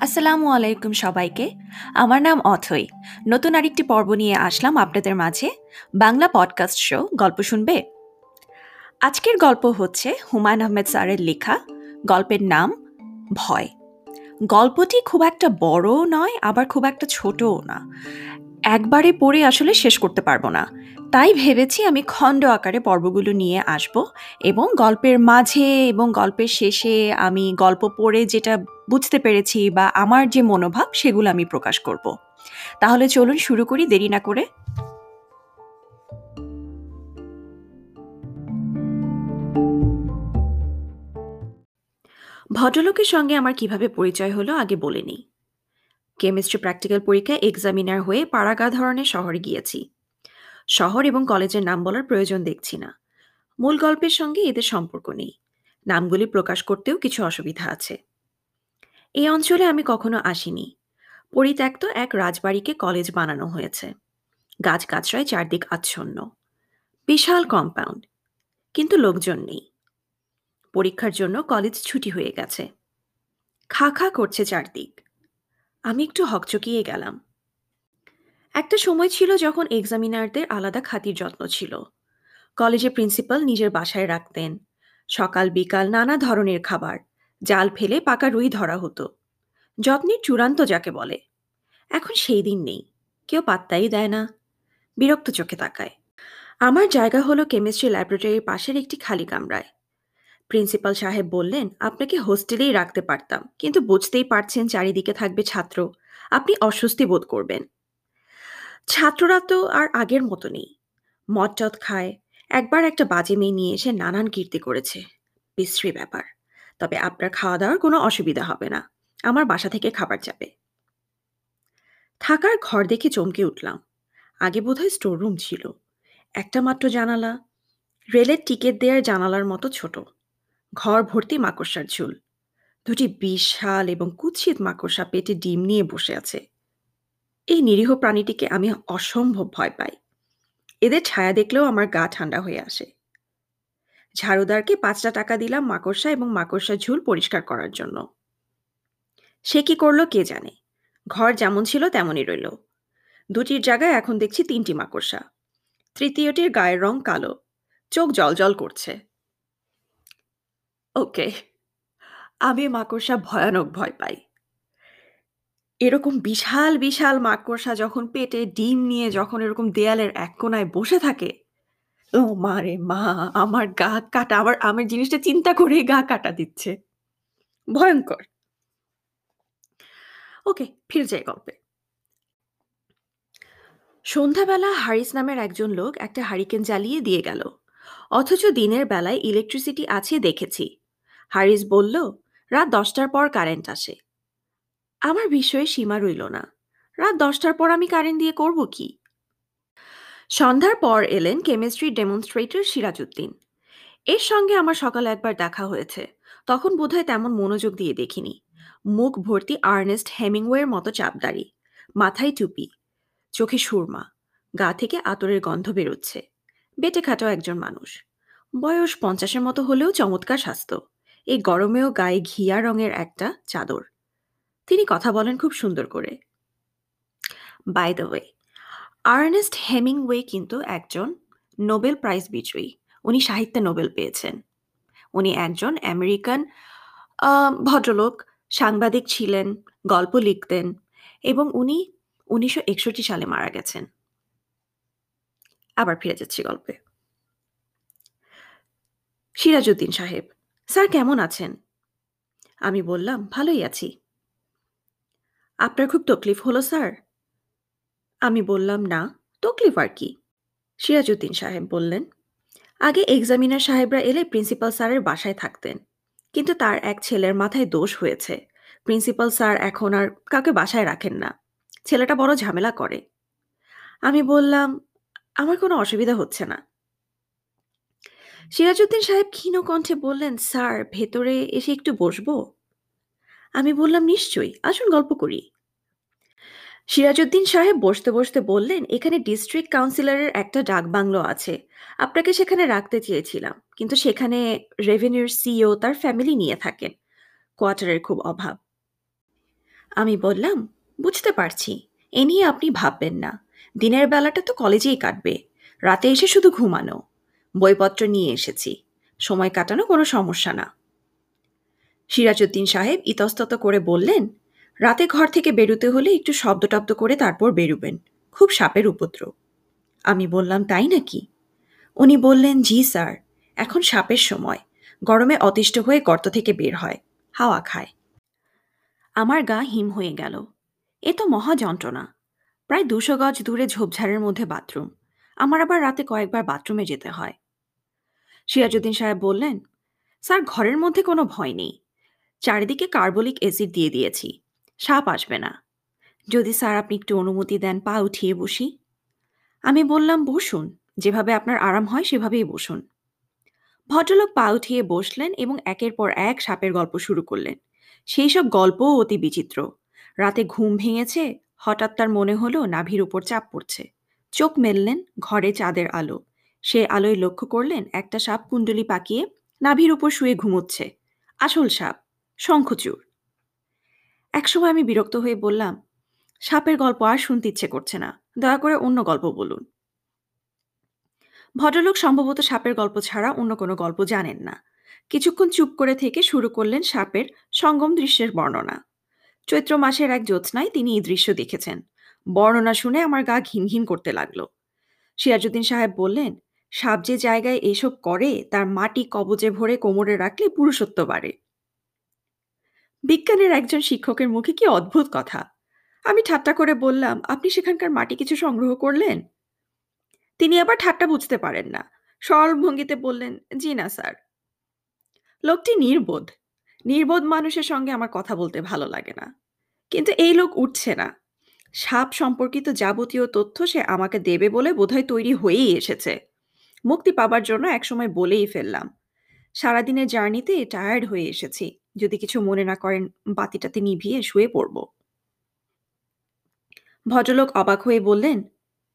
আসসালামু আলাইকুম সবাইকে। আমার নাম অথই। নতুন আরেকটি পর্ব নিয়ে আসলাম আপনাদের মাঝে। বাংলা পডকাস্ট শো, গল্প শুনবে? আজকের গল্প হচ্ছে হুমায়ুন আহমেদ স্যারের লেখা, গল্পের নাম ভয়। গল্পটি খুব একটা বড়ও নয়, আবার খুব একটা ছোটও না। একবারে পড়ে আসলে শেষ করতে পারব না। তাই ভেবেছি আমি খণ্ড আকারে পর্বগুলো নিয়ে আসব এবং গল্পের মাঝে এবং গল্পের শেষে আমি গল্প পড়ে যেটা বুঝতে পেরেছি বা আমার যে মনোভাব সেগুলো আমি প্রকাশ করব। তাহলে চলুন শুরু করি, দেরি না করে। ভদ্রলোকের সঙ্গে আমার কীভাবে পরিচয় হলো আগে বলে নিই। কেমিস্ট্রি প্র্যাকটিক্যাল পরীক্ষায় এক্সামিনার হয়ে পাড়াগা ধরনের শহরে গিয়েছি। শহর এবং কলেজের নাম বলার প্রয়োজন দেখছি না। মূল গল্পের সঙ্গে এদের সম্পর্ক নেই। নামগুলি প্রকাশ করতেও কিছু অসুবিধা আছে। এই অঞ্চলে আমি কখনো আসিনি। পরিত্যক্ত এক রাজবাড়িকে কলেজ বানানো হয়েছে। গাছগাছরায় চারদিক আচ্ছন্ন। বিশাল কম্পাউন্ড কিন্তু লোকজন নেই। পরীক্ষার জন্য কলেজ ছুটি হয়ে গেছে। খা খা করছে চারদিক। আমি একটু হকচকিয়ে গেলাম। একটা সময় ছিল যখন এক্সামিনারদের আলাদা খাতির যত্ন ছিল। কলেজে প্রিন্সিপাল নিজের বাসায় রাখতেন। সকাল, বিকাল নানা ধরনের খাবার, জাল ফেলে পাকা রুই ধরা হতো। যত্নের চূড়ান্ত যাকে বলে। এখন সেই দিন নেই। কেউ পাত্তাই দেয় না। বিরক্ত চোখে তাকায়। আমার জায়গা হলো কেমিস্ট্রি ল্যাবরেটরির পাশের একটি খালি কামরায়। প্রিন্সিপাল সাহেব বললেন, আপনাকে হোস্টেলেই রাখতে পারতাম, কিন্তু বুঝতেই পারছেন চারিদিকে থাকবে ছাত্র। আপনি অস্বস্তি বোধ করবেন। ছাত্ররা তো আর আগের মতো নেই। মদ খায়। একবার একটা বাজে মেয়ে নিয়ে এসে নানান কীর্তি করেছে। বিশ্রী ব্যাপার। তবে আপনার খাওয়া দাওয়ার কোনো অসুবিধা হবে না। আমার বাসা থেকে খাবার যাবে। থাকার ঘর দেখে চমকে উঠলাম। আগে বোধহয় স্টোররুম ছিল। একটা মাত্র জানালা। রেলের টিকিট দেওয়ার জানালার মতো ছোট। ঘর ভর্তি মাকড়সার ঝুল। দুটি বিশাল এবং কুৎসিত মাকড়সা পেটে ডিম নিয়ে বসে আছে। এই নিরীহ প্রাণীটিকে আমি অসম্ভব ভয় পাই। এদের ছায়া দেখলেও আমার গা ঠান্ডা হয়ে আসে। ঝাড়ুদারকে পাঁচটা টাকা দিলাম মাকড়সা এবং মাকড়সার ঝুল পরিষ্কার করার জন্য। সে কি করল কে জানে? ঘর যেমন ছিল তেমনই রইল। দুটির জায়গায় এখন দেখছি তিনটি মাকড়সা। তৃতীয়টির গায়ের রং কালো। চোখ জলজল করছে। ওকে। আমি মাকড়সা ভয়ানক ভয় পাই। এরকম বিশাল বিশাল মাকড়সা যখন পেটে ডিম নিয়ে যখন এরকম দেয়ালের এক কোনায় বসে থাকে, ও মা রে মা, আমার গা কাটা, আমার আমার জিনিসটা চিন্তা করে গা কাটা দিচ্ছে। ভয়ঙ্কর। ওকে, ফিরে যাই গল্পে। সন্ধ্যাবেলা হারিস নামের একজন লোক একটা হারিকেন জ্বালিয়ে দিয়ে গেল। অথচ দিনের বেলায় ইলেকট্রিসিটি আছে দেখেছি। হারিস বলল, রাত দশটার পর কারেন্ট আসে। আমার বিষয়ে সীমা রইল না। রাত দশটার পর আমি কারেন্ট দিয়ে করব কি? সন্ধ্যার পর এলেন কেমিস্ট্রি ডেমনস্ট্রেটর সিরাজউদ্দিন। এর সঙ্গে আমার সকালে একবার দেখা হয়েছে। তখন বোধহয় তেমন মনোযোগ দিয়ে দেখিনি। মুখ ভর্তি আর্নেস্ট হেমিংওয়ের মতো চাপদারি মাথায় টুপি। চোখে সুরমা। গা থেকে আতরের গন্ধ বেরোচ্ছে। বেটে খাটো একজন মানুষ। বয়স পঞ্চাশের মতো হলেও চমৎকার স্বাস্থ্য। এই গরমেও গায়ে ঘিয়া রঙের একটা চাদর। তিনি কথা বলেন খুব সুন্দর করে। By the way Ernest Hemingway কিন্তু একজন নোবেল প্রাইজ বিজয়ী। উনি সাহিত্যে নোবেল পেয়েছেন। উনি একজন আমেরিকান ভদ্রলোক, সাংবাদিক ছিলেন, গল্প লিখতেন এবং উনি উনিশশো একষট্টি সালে মারা গেছেন। আবার ফিরে যাচ্ছি গল্পে। সিরাজউদ্দিন সাহেব স্যার, কেমন আছেন? আমি বললাম, ভালোই আছি। আপনার খুব তকলিফ হলো, স্যার? আমি বললাম, না, তকলিফ আর কি। সিরাজউদ্দিন সাহেব বললেন, আগে এক্সামিনার সাহেবরা এলে প্রিন্সিপাল স্যারের বাসায় থাকতেন, কিন্তু তার এক ছেলের মাথায় দোষ হয়েছে। প্রিন্সিপাল স্যার এখন আর কাউকে বাসায় রাখেন না। ছেলেটা বড় ঝামেলা করে। আমি বললাম, আমার কোনো অসুবিধা হচ্ছে না। সিরাজউদ্দিন সাহেব ক্ষীণ কণ্ঠে বললেন, স্যার, ভেতরে এসে একটু বসবো? আমি বললাম, নিশ্চয়ই, আসুন গল্প করি। সিরাজউদ্দিন সাহেব বসতে বসতে বললেন, এখানে ডিস্ট্রিক্ট কাউন্সিলরের একটা ডাক বাংলো আছে। আপনাকে সেখানে রাখতে চেয়েছিলাম, কিন্তু সেখানে রেভিনিউর সিও তার ফ্যামিলি নিয়ে থাকেন। কোয়ার্টারের খুব অভাব। আমি বললাম, বুঝতে পারছি, এ নিয়ে আপনি ভাববেন না। দিনের বেলাটা তো কলেজেই কাটবে, রাতে এসে শুধু ঘুমানো। বইপত্র নিয়ে এসেছি। সময় কাটানো কোনো সমস্যা না। সিরাজউদ্দিন সাহেব ইতস্তত করে বললেন, রাতে ঘর থেকে বেরুতে হলে একটু শব্দ টব্দ করে তারপর বেরুবেন। খুব সাপের উপদ্রব। আমি বললাম, তাই নাকি? উনি বললেন, জি স্যার, এখন সাপের সময়। গরমে অতিষ্ঠ হয়ে গর্ত থেকে বের হয়। হাওয়া খায়। আমার গা হিম হয়ে গেল। এ তো মহা যন্ত্রণা। প্রায় দুশো গজ দূরে ঝোপঝাড়ের মধ্যে বাথরুম। আমার আবার রাতে কয়েকবার বাথরুমে যেতে হয়। সিরাজউদ্দিন সাহেব বললেন, স্যার, ঘরের মধ্যে কোনো ভয় নেই। চারিদিকে কার্বলিক অ্যাসিড দিয়ে দিয়েছি। সাপ আসবে না। যদি স্যার আপনি একটু অনুমতি দেন, পা উঠিয়ে বসি। আমি বললাম, বসুন। যেভাবে আপনার আরাম হয়, সেভাবেই বসুন। ভদ্রলোক পা উঠিয়ে বসলেন এবং একের পর এক সাপের গল্প শুরু করলেন। সেই সব গল্পও অতি বিচিত্র। রাতে ঘুম ভেঙেছে, হঠাৎ তার মনে হলো নাভির উপর চাপ পড়ছে। চোখ মেললেন ঘরে চাঁদের আলো। সে আলোয় লক্ষ্য করলেন একটা সাপ কুণ্ডলি পাকিয়ে নাভির উপর শুয়ে ঘুমোচ্ছে। আসল সাপ, শঙ্খচূড়। একসময় আমি বিরক্ত হয়ে বললাম, সাপের গল্প আর শুনতে ইচ্ছে করছে না। দয়া করে অন্য গল্প বলুন। ভদ্রলোক সম্ভবত সাপের গল্প ছাড়া অন্য কোনো গল্প জানেন না। কিছুক্ষণ চুপ করে থেকে শুরু করলেন সাপের সঙ্গম দৃশ্যের বর্ণনা। চৈত্র মাসের এক জ্যোৎস্নায় তিনি এই দৃশ্য দেখেছেন। বর্ণনা শুনে আমার গা ঘিন ঘিন করতে লাগল। সিরাজুদ্দিন সাহেব বললেন, সাপ যে জায়গায় এসব করে, তার মাটি কবজে ভরে কোমরে রাখলে পুরুষত্ব বাড়ে। বিজ্ঞানের একজন শিক্ষকের মুখে কি অদ্ভুত কথা? আমি ঠাট্টা করে বললাম, আপনি সেখানকার মাটি কিছু সংগ্রহ করলেন? তিনি আবার ঠাট্টা বুঝতে পারেন না। সরল ভঙ্গিতে বললেন, জি না, স্যার। লোকটি নির্বোধ। নির্বোধ মানুষের সঙ্গে আমার কথা বলতে ভালো লাগে না। কিন্তু এই লোক উঠছে না। সাপ সম্পর্কিত যাবতীয় তথ্য সে আমাকে দেবে বলে বোধহয় তৈরি হয়েই এসেছে। মুক্তি পাবার জন্য একসময় বলেই ফেললাম। সারাদিনের জার্নিতে টায়ার্ড হয়ে এসেছি। যদি কিছু মনে না করেন, বাতিটাতে নিভিয়ে শুয়ে পড়ব। ভদ্রলোক অবাক হয়ে বললেন,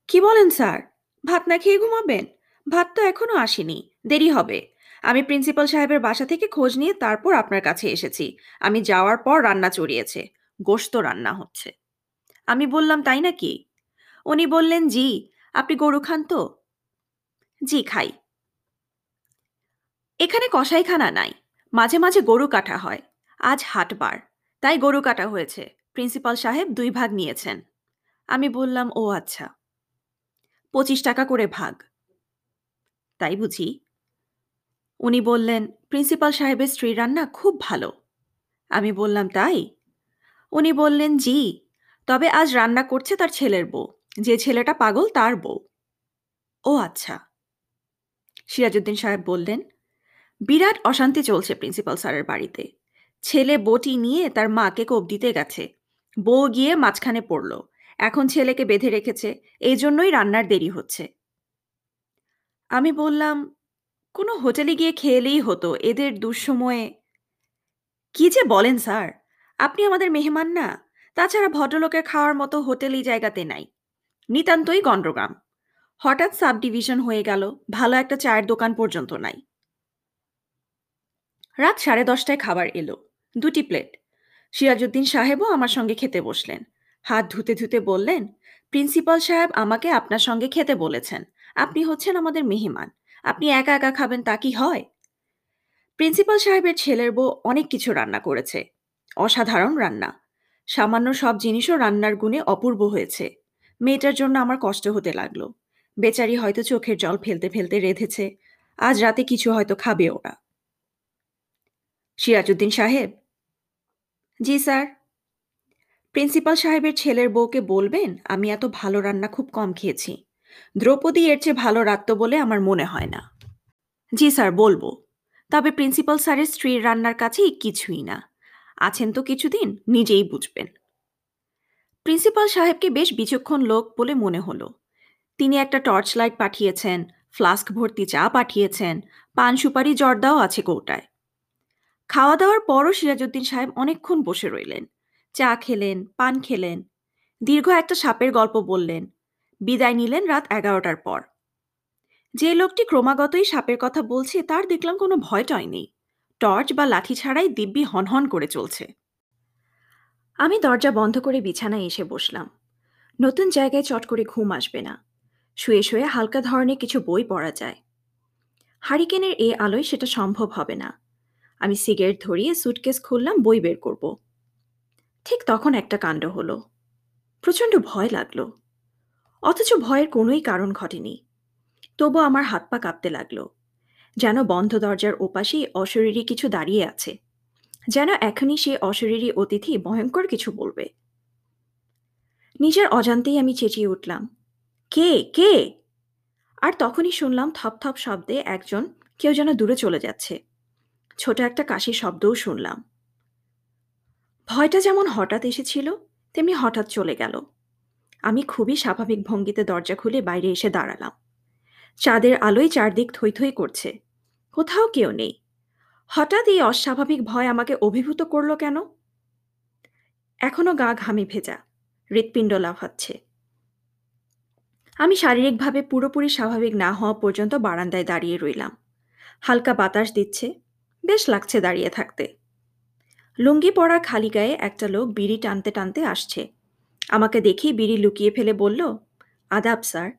কি বলেন স্যার? ভাত না খেয়ে ঘুমাবেন? ভাত তো এখনও আসেনি। দেরি হবে। আমি প্রিন্সিপাল সাহেবের বাসা থেকে খোঁজ নিয়ে তারপর আপনার কাছে এসেছি। আমি যাওয়ার পর রান্না চড়িয়েছে। গোশত রান্না হচ্ছে। আমি বললাম, তাই নাকি? উনি বললেন, জি, আপনি গরু খান তো? জি, খাই। এখানে কসাইখানা নাই, মাঝে মাঝে গরু কাটা হয়, আজ হাটবার, তাই গরু কাটা হয়েছে, প্রিন্সিপাল সাহেব দুই ভাগ নিয়েছেন। আমি বললাম, ও আচ্ছা পঁচিশ টাকা করে ভাগ। তাই বুঝি? উনি বললেন, প্রিন্সিপাল সাহেবের স্ত্রী রান্না খুব ভালো। আমি বললাম, তাই? উনি বললেন, জি তবে আজ রান্না করছে তার ছেলের বউ। যে ছেলেটা পাগল, তার বউ। ও আচ্ছা। সিরাজউদ্দিন সাহেব বললেন, বিরাট অশান্তি চলছে প্রিন্সিপাল স্যারের বাড়িতে। ছেলে বটি নিয়ে তার মাকে কোপ দিতে গেছে। বউ গিয়ে মাঝখানে পড়ল। এখন ছেলেকে বেঁধে রেখেছে। এই জন্যই রান্নার দেরি হচ্ছে। আমি বললাম, কোনো হোটেলে গিয়ে খেয়েলেই হতো। এদের দুঃসময়ে কি যে বলেন স্যার। আপনি আমাদের মেহমান না। তাছাড়া ভদ্রলোকের খাওয়ার মতো হোটেল এই জায়গাতে নাই। নিতান্তই গণ্ডগ্রাম হঠাৎ সাব ডিভিশন হয়ে গেল, ভালো একটা চায়ের দোকান পর্যন্ত নাই। রাত সাড়ে দশটায় খাবার এলো, দুটি প্লেট। সিরাজউদ্দিন সাহেবও আমার সঙ্গে খেতে বসলেন। হাত ধুতে ধুতে বললেন, প্রিন্সিপাল সাহেব আমাকে আপনার সঙ্গে খেতে বলেছেন। আপনি হচ্ছেন আমাদের মেহমান। আপনি একা একা খাবেন তা কি হয়? প্রিন্সিপাল সাহেবের ছেলের বউ অনেক কিছু রান্না করেছে। অসাধারণ রান্না। সামান্য সব জিনিসও রান্নার গুণে অপূর্ব হয়েছে। মেয়েটার জন্য আমার কষ্ট হতে লাগল। বেচারি হয়তো চোখের জল ফেলতে ফেলতে রেধেছে। আজ রাতে কিছু হয়তো খাবে ওরা। সিরাজউদ্দিন সাহেব? জি, স্যার। প্রিন্সিপাল সাহেবের ছেলের বউকে বলবেন, আমি এত ভালো রান্না খুব কম খেয়েছি। দ্রৌপদী এর চেয়ে ভালো রাত্ত বলে আমার মনে হয় না। জি, স্যার, বলব। তবে প্রিন্সিপাল স্যারের স্ত্রীর রান্নার কাছেই কিছুই না। আছেন তো কিছুদিন, নিজেই বুঝবেন। প্রিন্সিপাল সাহেবকে বেশ বিচক্ষণ লোক বলে মনে হলো। তিনি একটা টর্চ লাইট পাঠিয়েছেন, ফ্লাস্ক ভর্তি চা পাঠিয়েছেন, পান সুপারি জর্দাও আছে কৌটায়। খাওয়া দাওয়ার পরও সিরাজউদ্দিন সাহেব অনেকক্ষণ বসে রইলেন। চা খেলেন, পান খেলেন, দীর্ঘ একটা সাপের গল্প বললেন। বিদায় নিলেন রাত এগারোটার পর। যে লোকটি ক্রমাগতই সাপের কথা বলছে, তার দেখলাম কোনো ভয়টয় নেই। টর্চ বা লাঠি ছাড়াই দিব্যি হনহন করে চলছে। আমি দরজা বন্ধ করে বিছানায় এসে বসলাম। নতুন জায়গায় চট করে ঘুম আসবে না। শুয়ে শুয়ে হালকা ধরনের কিছু বই পড়া যায়। হারিকেনের এ আলোয় সেটা সম্ভব হবে না। আমি সিগারেট ধরিয়ে সুটকেস খুললাম, বই বের করব। ঠিক তখন একটা কাণ্ড হলো। প্রচণ্ড ভয় লাগল। অথচ ভয়ের কোনোই কারণ ঘটেনি। তবু আমার হাত পা কাঁপতে লাগল। যেন বন্ধ দরজার ওপাশেই অশরীরী কিছু দাঁড়িয়ে আছে, যেন এখনই সে অশরীরী অতিথি ভয়ঙ্কর কিছু বলবে। নিজের অজান্তেই আমি চেঁচিয়ে উঠলাম, কে? কে? আর তখনই শুনলাম থপথপ শব্দে একজন কেউ যেন দূরে চলে যাচ্ছে। ছোট একটা কাশির শব্দও শুনলাম। ভয়টা যেমন হঠাৎ এসেছিল, তেমনি হঠাৎ চলে গেল। আমি খুবই স্বাভাবিক ভঙ্গিতে দরজা খুলে বাইরে এসে দাঁড়ালাম। চাঁদের আলোয় চারদিক থই থই করছে। কোথাও কেউ নেই। হঠাৎ এই অস্বাভাবিক ভয় আমাকে অভিভূত করল কেন? এখনও গা ঘামে ভেজা, হৃৎপিণ্ড লাফাচ্ছে। আমি শারীরিকভাবে পুরোপুরি স্বাভাবিক না হওয়া পর্যন্ত বারান্দায় দাঁড়িয়ে রইলাম। হালকা বাতাস দিচ্ছে, বেশ লাগছে দাঁড়িয়ে থাকতে। লুঙ্গি পরা খালি গায়ে একটা লোক বিড়ি টানতে টানতে আসছে। আমাকে দেখেই বিড়ি লুকিয়ে ফেলে বলল, আদাব, স্যার।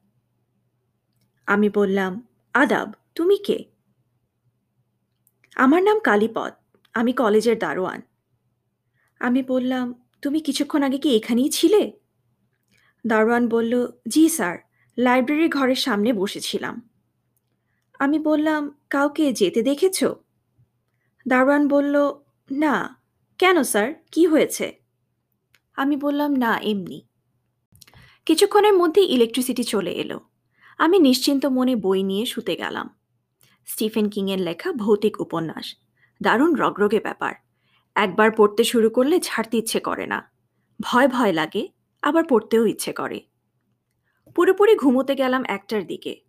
আমি বললাম, আদাব, তুমি কে? আমার নাম কালীপদ, আমি কলেজের দারোয়ান। আমি বললাম, তুমি কিছুক্ষণ আগে কি এখানেই ছিলে? দারোয়ান বলল, জি স্যার লাইব্রেরি ঘরের সামনে বসেছিলাম। আমি বললাম, কাউকে যেতে দেখেছ? দারোয়ান বলল, না। কেন স্যার? কি হয়েছে? আমি বললাম, না, এমনি। কিছুক্ষণের মধ্যে ইলেকট্রিসিটি চলে এলো। আমি নিশ্চিন্ত মনে বই নিয়ে শুতে গেলাম। স্টিফেন কিংয়ের লেখা ভৌতিক উপন্যাস। দারুণ রগরগে ব্যাপার। একবার পড়তে শুরু করলে ছাড়তে ইচ্ছে করে না। ভয় ভয় লাগে, আবার পড়তেও ইচ্ছে করে। পুরোপুরি ঘুমোতে গেলাম একটার দিকে।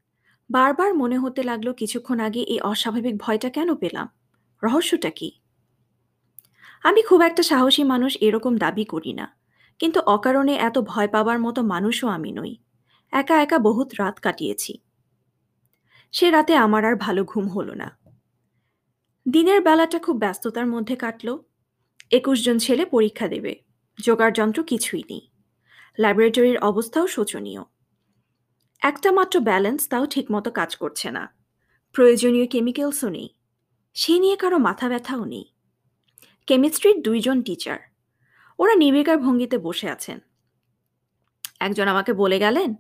বারবার মনে হতে লাগল কিছুক্ষণ আগে এই অস্বাভাবিক ভয়টা কেন পেলাম? রহস্যটা কি? আমি খুব একটা সাহসী মানুষ এরকম দাবি করি না। কিন্তু অকারণে এত ভয় পাবার মতো মানুষও আমি নই। একা একা বহুত রাত কাটিয়েছি। সে রাতে আমার আর ভালো ঘুম হলো না। দিনের বেলাটা খুব ব্যস্ততার মধ্যে কাটল। একুশ জন ছেলে পরীক্ষা দেবে। জোগাড় যন্ত্র কিছুই নেই। ল্যাবরেটরির অবস্থাও শোচনীয়। একটা মাত্র ব্যালেন্স তাও ঠিকমতো কাজ করছে না। প্রয়োজনীয় কেমিক্যালসও নেই। সে নিয়ে কারও মাথা ব্যথাও নেই। কেমিস্ট্রির দুইজন টিচার। ওরা নির্বিকার ভঙ্গিতে বসে আছেন। একজন আমাকে বলে গেলেন,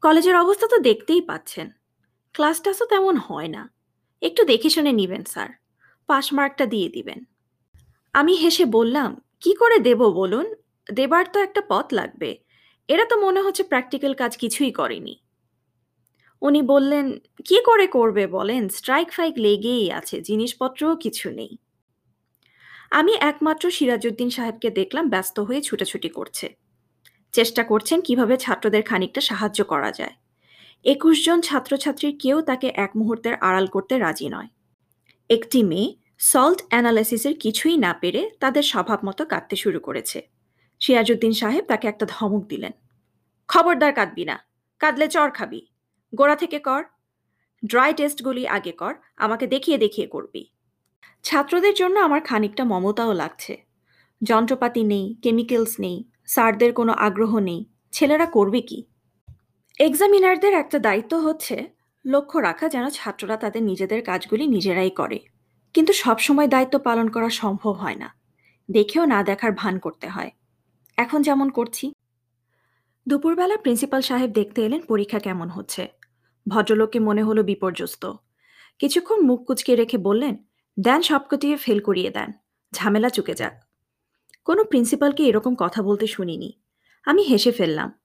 কলেজের অবস্থা তো দেখতেই পাচ্ছেন। ক্লাস টাসও তেমন হয় না। একটু দেখে শুনে নিবেন, স্যার। পাস মার্কটা দিয়ে দিবেন। আমি হেসে বললাম, কি করে দেব বলুন? দেবার তো একটা পথ লাগবে। এরা তো মনে হচ্ছে প্র্যাকটিক্যাল কাজ কিছুই করেনি। উনি বললেন, কি করে করবে বলেন? স্ট্রাইক ফাইক লেগেই আছে, জিনিসপত্রও কিছু নেই। আমি একমাত্র সিরাজউদ্দিন সাহেবকে দেখলাম ব্যস্ত হয়ে ছুটাছুটি করছে। চেষ্টা করছেন কীভাবে ছাত্রদের খানিকটা সাহায্য করা যায়। একুশ জন ছাত্রছাত্রীর কেউ তাকে এক মুহূর্তের আড়াল করতে রাজি নয়। একটি মেয়ে সল্ট অ্যানালাইসিসের কিছুই না পেরে তাদের স্বভাব মতো কাঁদতে শুরু করেছে। সিরাজউদ্দিন সাহেব তাকে একটা ধমক দিলেন। খবরদার কাঁদবি না, কাঁদলে চর খাবি। গোড়া থেকে কর। ড্রাই টেস্টগুলি আগে কর, আমাকে দেখিয়ে দেখিয়ে করবি। ছাত্রদের জন্য আমার খানিকটা মমতাও লাগছে। যন্ত্রপাতি নেই কেমিক্যালস নেই, স্যারদের কোনো আগ্রহ নেই। ছেলেরা করবে কি? এক্সামিনারদের একটা দায়িত্ব হচ্ছে লক্ষ্য রাখা যেন ছাত্ররা তাদের নিজেদের কাজগুলি নিজেরাই করে। কিন্তু সবসময় দায়িত্ব পালন করা সম্ভব হয় না। দেখেও না দেখার ভান করতে হয়। এখন যেমন করছি। দুপুরবেলা প্রিন্সিপাল সাহেব দেখতে এলেন পরীক্ষা কেমন হচ্ছে। ভদ্রলোককে মনে হলো বিপর্যস্ত। কিছুক্ষণ মুখ কুচকে রেখে বললেন, দেন সবকটিয়ে ফেল করিয়ে দেন। ঝামেলা চুকে যাক। কোনো প্রিন্সিপালকে এরকম কথা বলতে শুনিনি। আমি হেসে ফেললাম।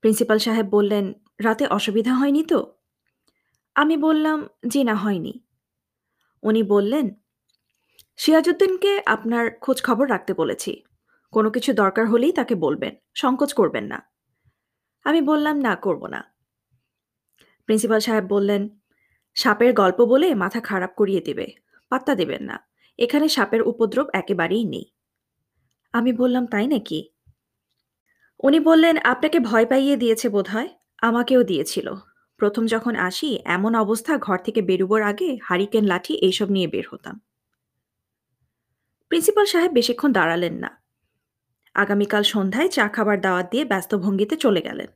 প্রিন্সিপাল সাহেব বললেন, রাতে অসুবিধা হয়নি তো? আমি বললাম, জি না, হয়নি। উনি বললেন, সিরাজউদ্দিনকে আপনার খোঁজ খবর রাখতে বলেছি। কোনো কিছু দরকার হলেই তাকে বলবেন, সংকোচ করবেন না। আমি বললাম, না, করব না। প্রিন্সিপাল সাহেব বললেন, সাপের গল্প বলে মাথা খারাপ করিয়ে দেবে, পাত্তা দেবেন না। এখানে সাপের উপদ্রব একেবারেই নেই। আমি বললাম, তাই নাকি? উনি বললেন, আপনাকে ভয় পাইয়ে দিয়েছে বোধহয়। আমাকেও দিয়েছিল। প্রথম যখন আসি, এমন অবস্থা ঘর থেকে বেরোবার আগে হারিকেন লাঠি এইসব নিয়ে বের হতাম। প্রিন্সিপাল সাহেব বেশিক্ষণ দাঁড়ালেন না। আগামীকাল সন্ধ্যায় চা খাবার দাওয়াত দিয়ে ব্যস্ত ভঙ্গিতে চলে গেলেন।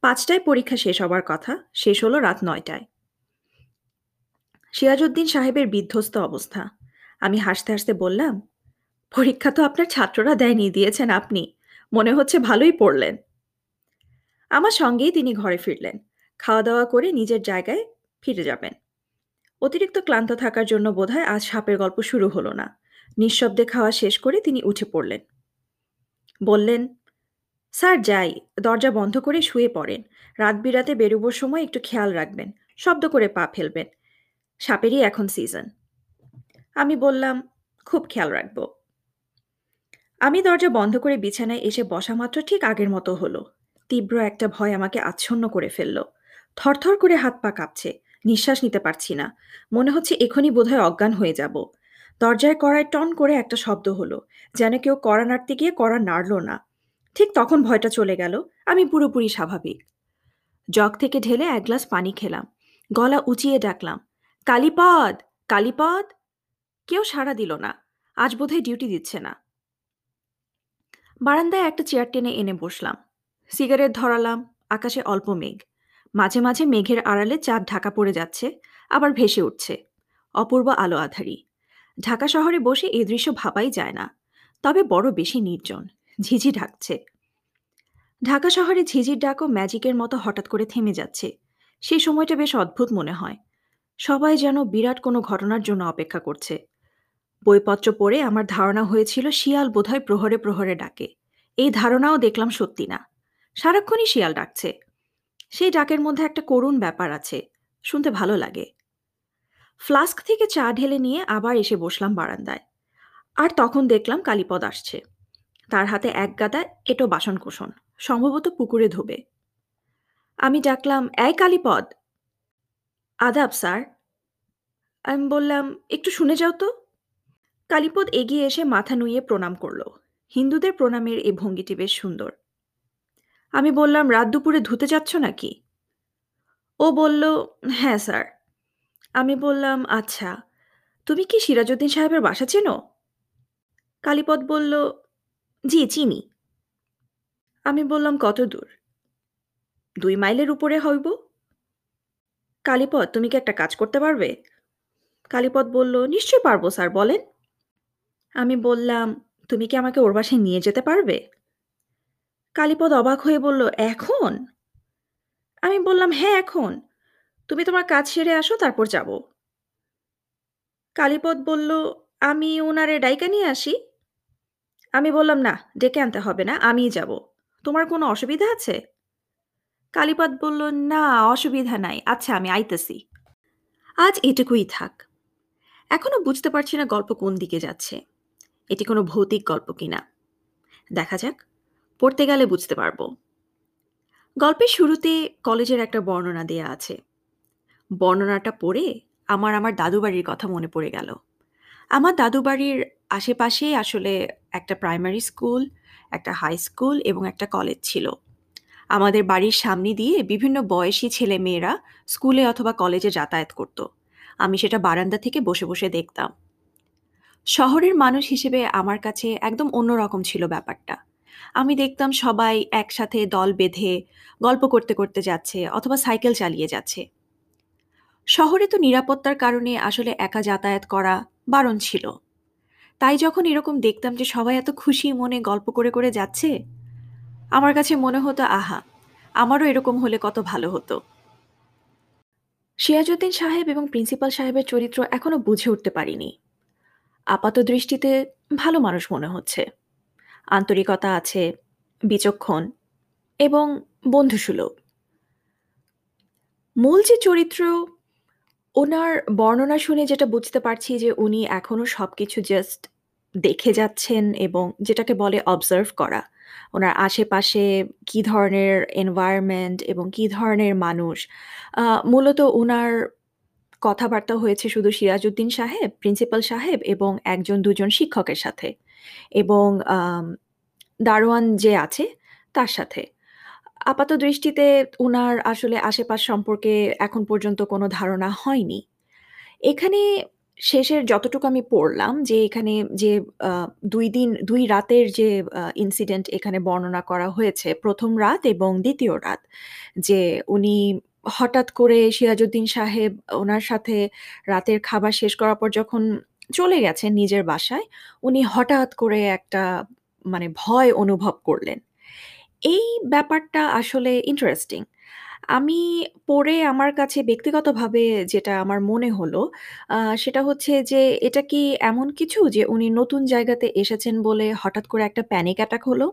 পাঁচটায় পরীক্ষা শেষ হবার কথা, শেষ হলো রাত নয়টায়। সিরাজউদ্দিন সাহেবের বিধ্বস্ত অবস্থা। আমি হাসতে হাসতে বললাম, পরীক্ষা তো আপনার ছাত্ররা দেয়নি, দিয়েছেন আপনি। মনে হচ্ছে ভালোই পড়লেন। আমার সঙ্গেই তিনি ঘরে ফিরলেন। খাওয়া দাওয়া করে নিজের জায়গায় ফিরে যাবেন। অতিরিক্ত ক্লান্ত থাকার জন্য বোধহয় আজ সাপের গল্প শুরু হলো না। নিঃশব্দে খাওয়া শেষ করে তিনি উঠে পড়লেন। বললেন, স্যার, যাই। দরজা বন্ধ করে শুয়ে পড়েন। রাত বিরাতে বেরোবার সময় একটু খেয়াল রাখবেন। শব্দ করে পা ফেলবেন। সাপেরই এখন সিজন আমি বললাম, খুব খেয়াল রাখব। আমি দরজা বন্ধ করে বিছানায় এসে বসা মাত্র ঠিক আগের মতো হলো। তীব্র একটা ভয় আমাকে আচ্ছন্ন করে ফেলল। থরথর করে হাত পা কাঁপছে। নিঃশ্বাস নিতে পারছি না। মনে হচ্ছে এখনই বোধহয় অজ্ঞান হয়ে যাব। দরজায় কড়ায় টন করে একটা শব্দ হলো, যেন কেউ কড়া নাড়তে গিয়ে কড়া নাড়ল না। ঠিক তখন ভয়টা চলে গেল। আমি পুরোপুরি স্বাভাবিক। জগ থেকে ঢেলে এক গ্লাস পানি খেলাম। গলা উঁচিয়ে ডাকলাম, কালীপদ! কালীপদ! কেউ সাড়া দিল না। আজ বোধহয় ডিউটি দিচ্ছে না। বারান্দায় একটা চেয়ার টেনে এনে বসলাম। সিগারেট ধরালাম, আকাশে অল্প মেঘ। মাঝে মাঝে মেঘের আড়ালে চাঁদ ঢাকা পড়ে যাচ্ছে, আবার ভেসে উঠছে। অপূর্ব আলো আধারী। ঢাকা শহরে বসে এ দৃশ্য ভাবাই যায় না। তবে বড় বেশি নির্জন। ঝিঝি ঢাকছে। ঢাকা শহরে ঝিঝির ডাকও ম্যাজিকের মতো হঠাৎ করে থেমে যাচ্ছে। সেই সময়টা বেশ অদ্ভুত মনে হয়। সবাই যেন বিরাট কোনো ঘটনার জন্য অপেক্ষা করছে। বইপত্র পড়ে আমার ধারণা হয়েছিল শিয়াল বোধহয় প্রহরে প্রহরে ডাকে। এই ধারণাও দেখলাম সত্যি না। সারাক্ষণই শিয়াল ডাকছে। সেই ডাকের মধ্যে একটা করুণ ব্যাপার আছে, শুনতে ভালো লাগে। ফ্লাস্ক থেকে চা ঢেলে নিয়ে আবার এসে বসলাম বারান্দায়। আর তখন দেখলাম কালীপদ আসছে। তার হাতে এক গাদা এটো বাসন কোষণ সম্ভবত পুকুরে ধোবে। আমি ডাকলাম, এই কালীপদ! আদাব, স্যার। আমি বললাম, একটু শুনে যাও তো। কালীপদ এগিয়ে এসে মাথা নুইয়ে প্রণাম করল। হিন্দুদের প্রণামের এই ভঙ্গিটি বেশ সুন্দর। আমি বললাম, রাত দুপুরে ধুতে যাচ্ছ নাকি? ও বলল হ্যাঁ স্যার। আমি বললাম আচ্ছা তুমি কি সিরাজউদ্দিন সাহেবের বাসা চেনো? কালীপদ বলল, জি, চিনি। আমি বললাম, কত দূর? দুই মাইলের উপরে হইব। কালীপদ, তুমি কি একটা কাজ করতে পারবে? কালীপদ বলল নিশ্চয় পারব, স্যার, বলেন। আমি বললাম, তুমি কি আমাকে ওর বাসায় নিয়ে যেতে পারবে? কালীপদ অবাক হয়ে বলল, এখন? আমি বললাম হ্যাঁ এখন। তুমি তোমার কাজ সেরে আসো, তারপর যাব। কালীপদ বলল, আমি ওনারে ডাইকা নিয়ে আসি? আমি বললাম, না, ডেকে আনতে হবে না, আমিই যাব। তোমার কোনো অসুবিধা আছে? কালীপদ বলল, না, অসুবিধা নাই। আচ্ছা আমি আইতেছি। আজ এটুকুই থাক। এখনও বুঝতে পারছি না গল্প কোন দিকে যাচ্ছে। এটি কোনো ভৌতিক গল্প কিনা। দেখা যাক, পড়তে গেলে বুঝতে পারব। গল্পের শুরুতে কলেজের একটা বর্ণনা দেয়া আছে। বর্ণনাটা পড়ে আমার আমার দাদু বাড়ির কথা মনে পড়ে গেল। আমার দাদু বাড়ির আশেপাশেই আসলে একটা প্রাইমারি স্কুল একটা হাই স্কুল এবং একটা কলেজ ছিল। আমাদের বাড়ির সামনে দিয়ে বিভিন্ন বয়সী ছেলে মেয়েরা স্কুলে অথবা কলেজে যাতায়াত করত। আমি সেটা বারান্দা থেকে বসে বসে দেখতাম। শহরের মানুষ হিসেবে আমার কাছে একদম অন্যরকম ছিল ব্যাপারটা। আমি দেখতাম সবাই একসাথে দল বেঁধে গল্প করতে করতে যাচ্ছে অথবা সাইকেল চালিয়ে যাচ্ছে। শহরে তো নিরাপত্তার কারণে আসলে একা যাতায়াত করা বারণ ছিল। তাই যখন এরকম দেখতাম যে সবাই এত খুশি মনে গল্প করে করে যাচ্ছে, আমার কাছে মনে হতো, আহা, আমারও এরকম হলে কত ভালো হতো। সিয়াজউদ্দিন সাহেব এবং প্রিন্সিপাল সাহেবের চরিত্র এখনও বুঝে উঠতে পারিনি। আপাত দৃষ্টিতে ভালো মানুষ মনে হচ্ছে। আন্তরিকতা আছে, বিচক্ষণ এবং বন্ধুসুলভ। মূল যে চরিত্র ওনার বর্ণনা শুনে যেটা বুঝতে পারছি যে উনি এখনও সব কিছু জাস্ট দেখে যাচ্ছেন এবং যেটাকে বলে অবজার্ভ করা। ওনার আশেপাশে কি ধরনের এনভায়রনমেন্ট এবং কি ধরনের মানুষ মূলত ওনার কথাবার্তা হয়েছে শুধু সিরাজউদ্দিন সাহেব, প্রিন্সিপাল সাহেব এবং একজন, দুজন শিক্ষকের সাথে এবং দারোয়ান যে আছে তার সাথে আপাত দৃষ্টিতে উনার আসলে আশেপাশ সম্পর্কে এখন পর্যন্ত কোনো ধারণা হয়নি এখানে শেষের যতটুকু আমি পড়লাম যে এখানে যে দুই দিন, দুই রাতের যে ইনসিডেন্ট এখানে বর্ণনা করা হয়েছে, প্রথম রাত এবং দ্বিতীয় রাত। যে উনি হঠাৎ করে সিরাজউদ্দিন সাহেব ওনার সাথে রাতের খাবার শেষ করার পর যখন চলে গেছেন নিজের বাসায়, উনি হঠাৎ করে একটা মানে ভয় অনুভব করলেন। এই ব্যাপারটা আসলে ইন্টারেস্টিং। আমি পড়ে আমার কাছে ব্যক্তিগতভাবে যেটা আমার মনে হলো, সেটা হচ্ছে যে এটা কি এমন কিছু যে উনি নতুন জায়গাতে এসেছেন বলে হঠাৎ করে একটা প্যানিক অ্যাটাক হলো?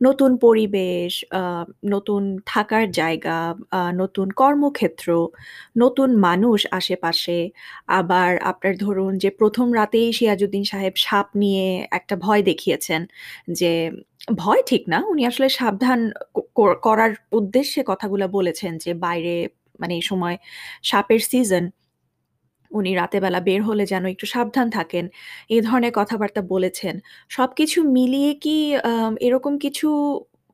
নতুন পরিবেশ, নতুন থাকার জায়গা, নতুন কর্মক্ষেত্র, নতুন মানুষ আশেপাশে। আবার আপনার ধরুন যে ১ম রাতেই সিরাজউদ্দিন সাহেব সাপ নিয়ে একটা ভয় দেখিয়েছেন। যে ভয় ঠিক না, উনি আসলে সাবধান করার উদ্দেশ্যে কথাগুলা বলেছেন যে বাইরে মানে এই সময় সাপের সিজন। উনি রাতেবেলা বের হলে যেন একটু সাবধান থাকেন। এ ধরনের কথাবার্তা বলেছেন। সবকিছু মিলিয়ে কি এরকম কিছু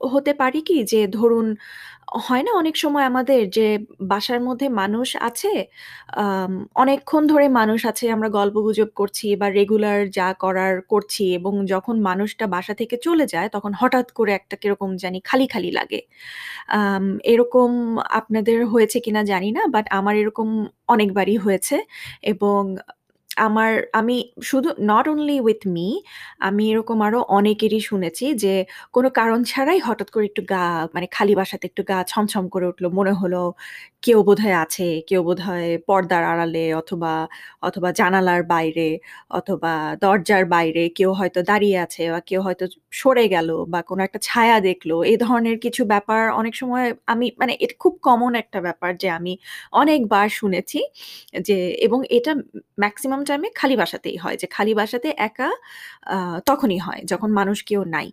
হতে পারি কি? যে ধরুন হয় না অনেক সময় আমাদের যে বাসার মধ্যে মানুষ আছে, অনেকক্ষণ ধরে মানুষ আছে আমরা গল্পগুজব করছি বা রেগুলার যা করার করছি এবং যখন মানুষটা বাসা থেকে চলে যায় তখন হঠাৎ করে একটা কীরকম জানি খালি, খালি লাগে। এরকম আপনাদের হয়েছে কিনা জানি না। বাট আমার এরকম অনেকবারই হয়েছে এবং আমার, আমি শুধু নট অনলি উইথ মি আমি এরকম আরও অনেকেরই শুনেছি যে, কোনো কারণ ছাড়াই হঠাৎ করে একটু গা মানে খালি বাসাতে একটু গা ছমছম করে উঠল। মনে হলো কেউ বোধহয় আছে, কেউ বোধহয় পর্দার আড়ালে অথবা, অথবা জানালার বাইরে অথবা দরজার বাইরে কেউ হয়তো দাঁড়িয়ে আছে বা কেউ হয়তো সরে গেল বা কোনো একটা ছায়া দেখল। এ ধরনের কিছু ব্যাপার অনেক সময় আমি মানে এটা খুব কমন একটা ব্যাপার যে আমি অনেকবার শুনেছি যে এবং এটা ম্যাক্সিমাম টাইমে খালি বাসাতেই হয়। যে খালি বাসাতে একা তখনই হয় যখন মানুষ কেউ নাই।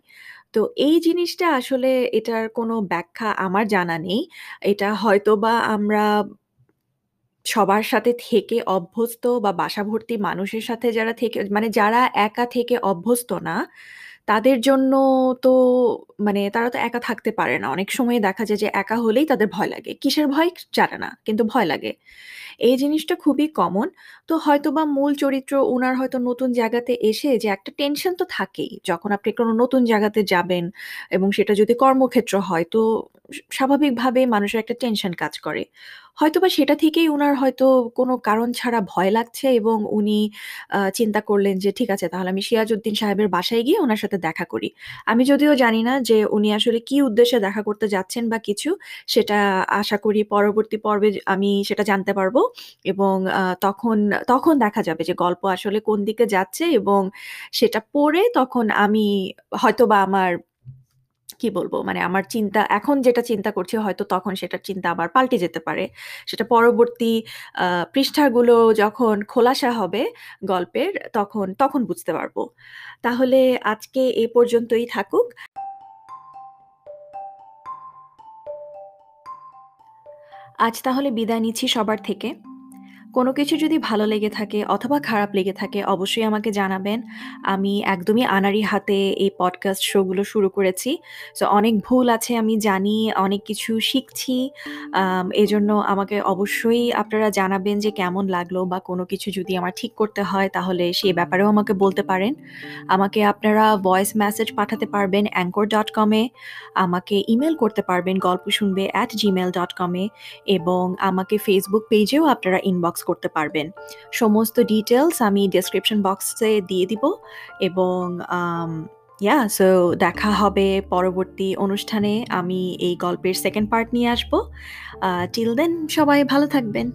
তো এই জিনিসটা আসলে এটার কোনো ব্যাখ্যা আমার জানা নেই। এটা হয়তোবা আমরা সবার সাথে থেকে অভ্যস্ত বা বাসা ভর্তি মানুষের সাথে যারা থেকে মানে যারা একা থেকে অভ্যস্ত না, তাদের জন্য তো মানে তারা তো একা থাকতে পারে না। অনেক সময় দেখা যায় যে একা হলেই তাদের ভয় লাগে। কিসের ভয় জানে না, কিন্তু ভয় লাগে। এই জিনিসটা খুবই কমন। তো হয়তোবা মূল চরিত্র উনার হয়তো নতুন জায়গাতে এসে যে একটা টেনশন তো থাকেই। যখন আপনি কোনো নতুন জায়গাতে যাবেন এবং সেটা যদি কর্মক্ষেত্র হয় তো স স্বাভাবিকভাবেই মানুষের একটা টেনশন কাজ করে। হয়তোবা সেটা থেকেই উনার হয়তো কোনো কারণ ছাড়া ভয় লাগছে এবং উনি চিন্তা করলেন যে ঠিক আছে তাহলে আমি সিরাজউদ্দিন সাহেবের বাসায় গিয়ে উনার সাথে দেখা করি। আমি যদিও জানি না যে উনি আসলে কি উদ্দেশ্যে দেখা করতে যাচ্ছেন বা কিছু, সেটা আশা করি পরবর্তী পর্বে আমি সেটা জানতে পারব এবং তখন, তখন দেখা যাবে যে গল্প আসলে কোন দিকে যাচ্ছে এবং সেটা পড়ে তখন আমি হয়তোবা আমার কি বলব? মানে আমার চিন্তা এখন যেটা চিন্তা করছি হয়তো তখন সেটার চিন্তা আবার পাল্টে যেতে পারে। সেটা পরবর্তী পৃষ্ঠাগুলো যখন খোলাসা হবে গল্পের তখন, তখন বুঝতে পারব। তাহলে আজকে এ পর্যন্তই থাকুক। আজ তাহলে বিদায় নিচ্ছি সবার থেকে। কোনো কিছু যদি ভালো লেগে থাকে অথবা খারাপ লেগে থাকে অবশ্যই আমাকে জানাবেন। আমি একদমই আনাড়ি হাতে এই পডকাস্ট শোগুলো শুরু করেছি। সো অনেক ভুল আছে আমি জানি, অনেক কিছু শিখছি। এজন্য আমাকে অবশ্যই আপনারা জানাবেন যে কেমন লাগল বা কোনো কিছু যদি আমার ঠিক করতে হয় তাহলে সে ব্যাপারেও আমাকে বলতে পারেন। আমাকে আপনারা ভয়েস মেসেজ পাঠাতে পারবেন অ্যাঙ্কর ডট কমে আমাকে ইমেল করতে পারবেন গল্প শুনবে অ্যাট জিমেল ডট কমে এবং আমাকে ফেসবুক পেজেও আপনারা ইনবক্স করতে পারবেন। সমস্ত ডিটেলস আমি ডেসক্রিপশন বক্সে দিয়ে দিব এবং ইয়া সো দেখা হবে পরবর্তী অনুষ্ঠানে। আমি এই গল্পের সেকেন্ড পার্ট নিয়ে আসব। টিল দেন সবাই ভালো থাকবেন।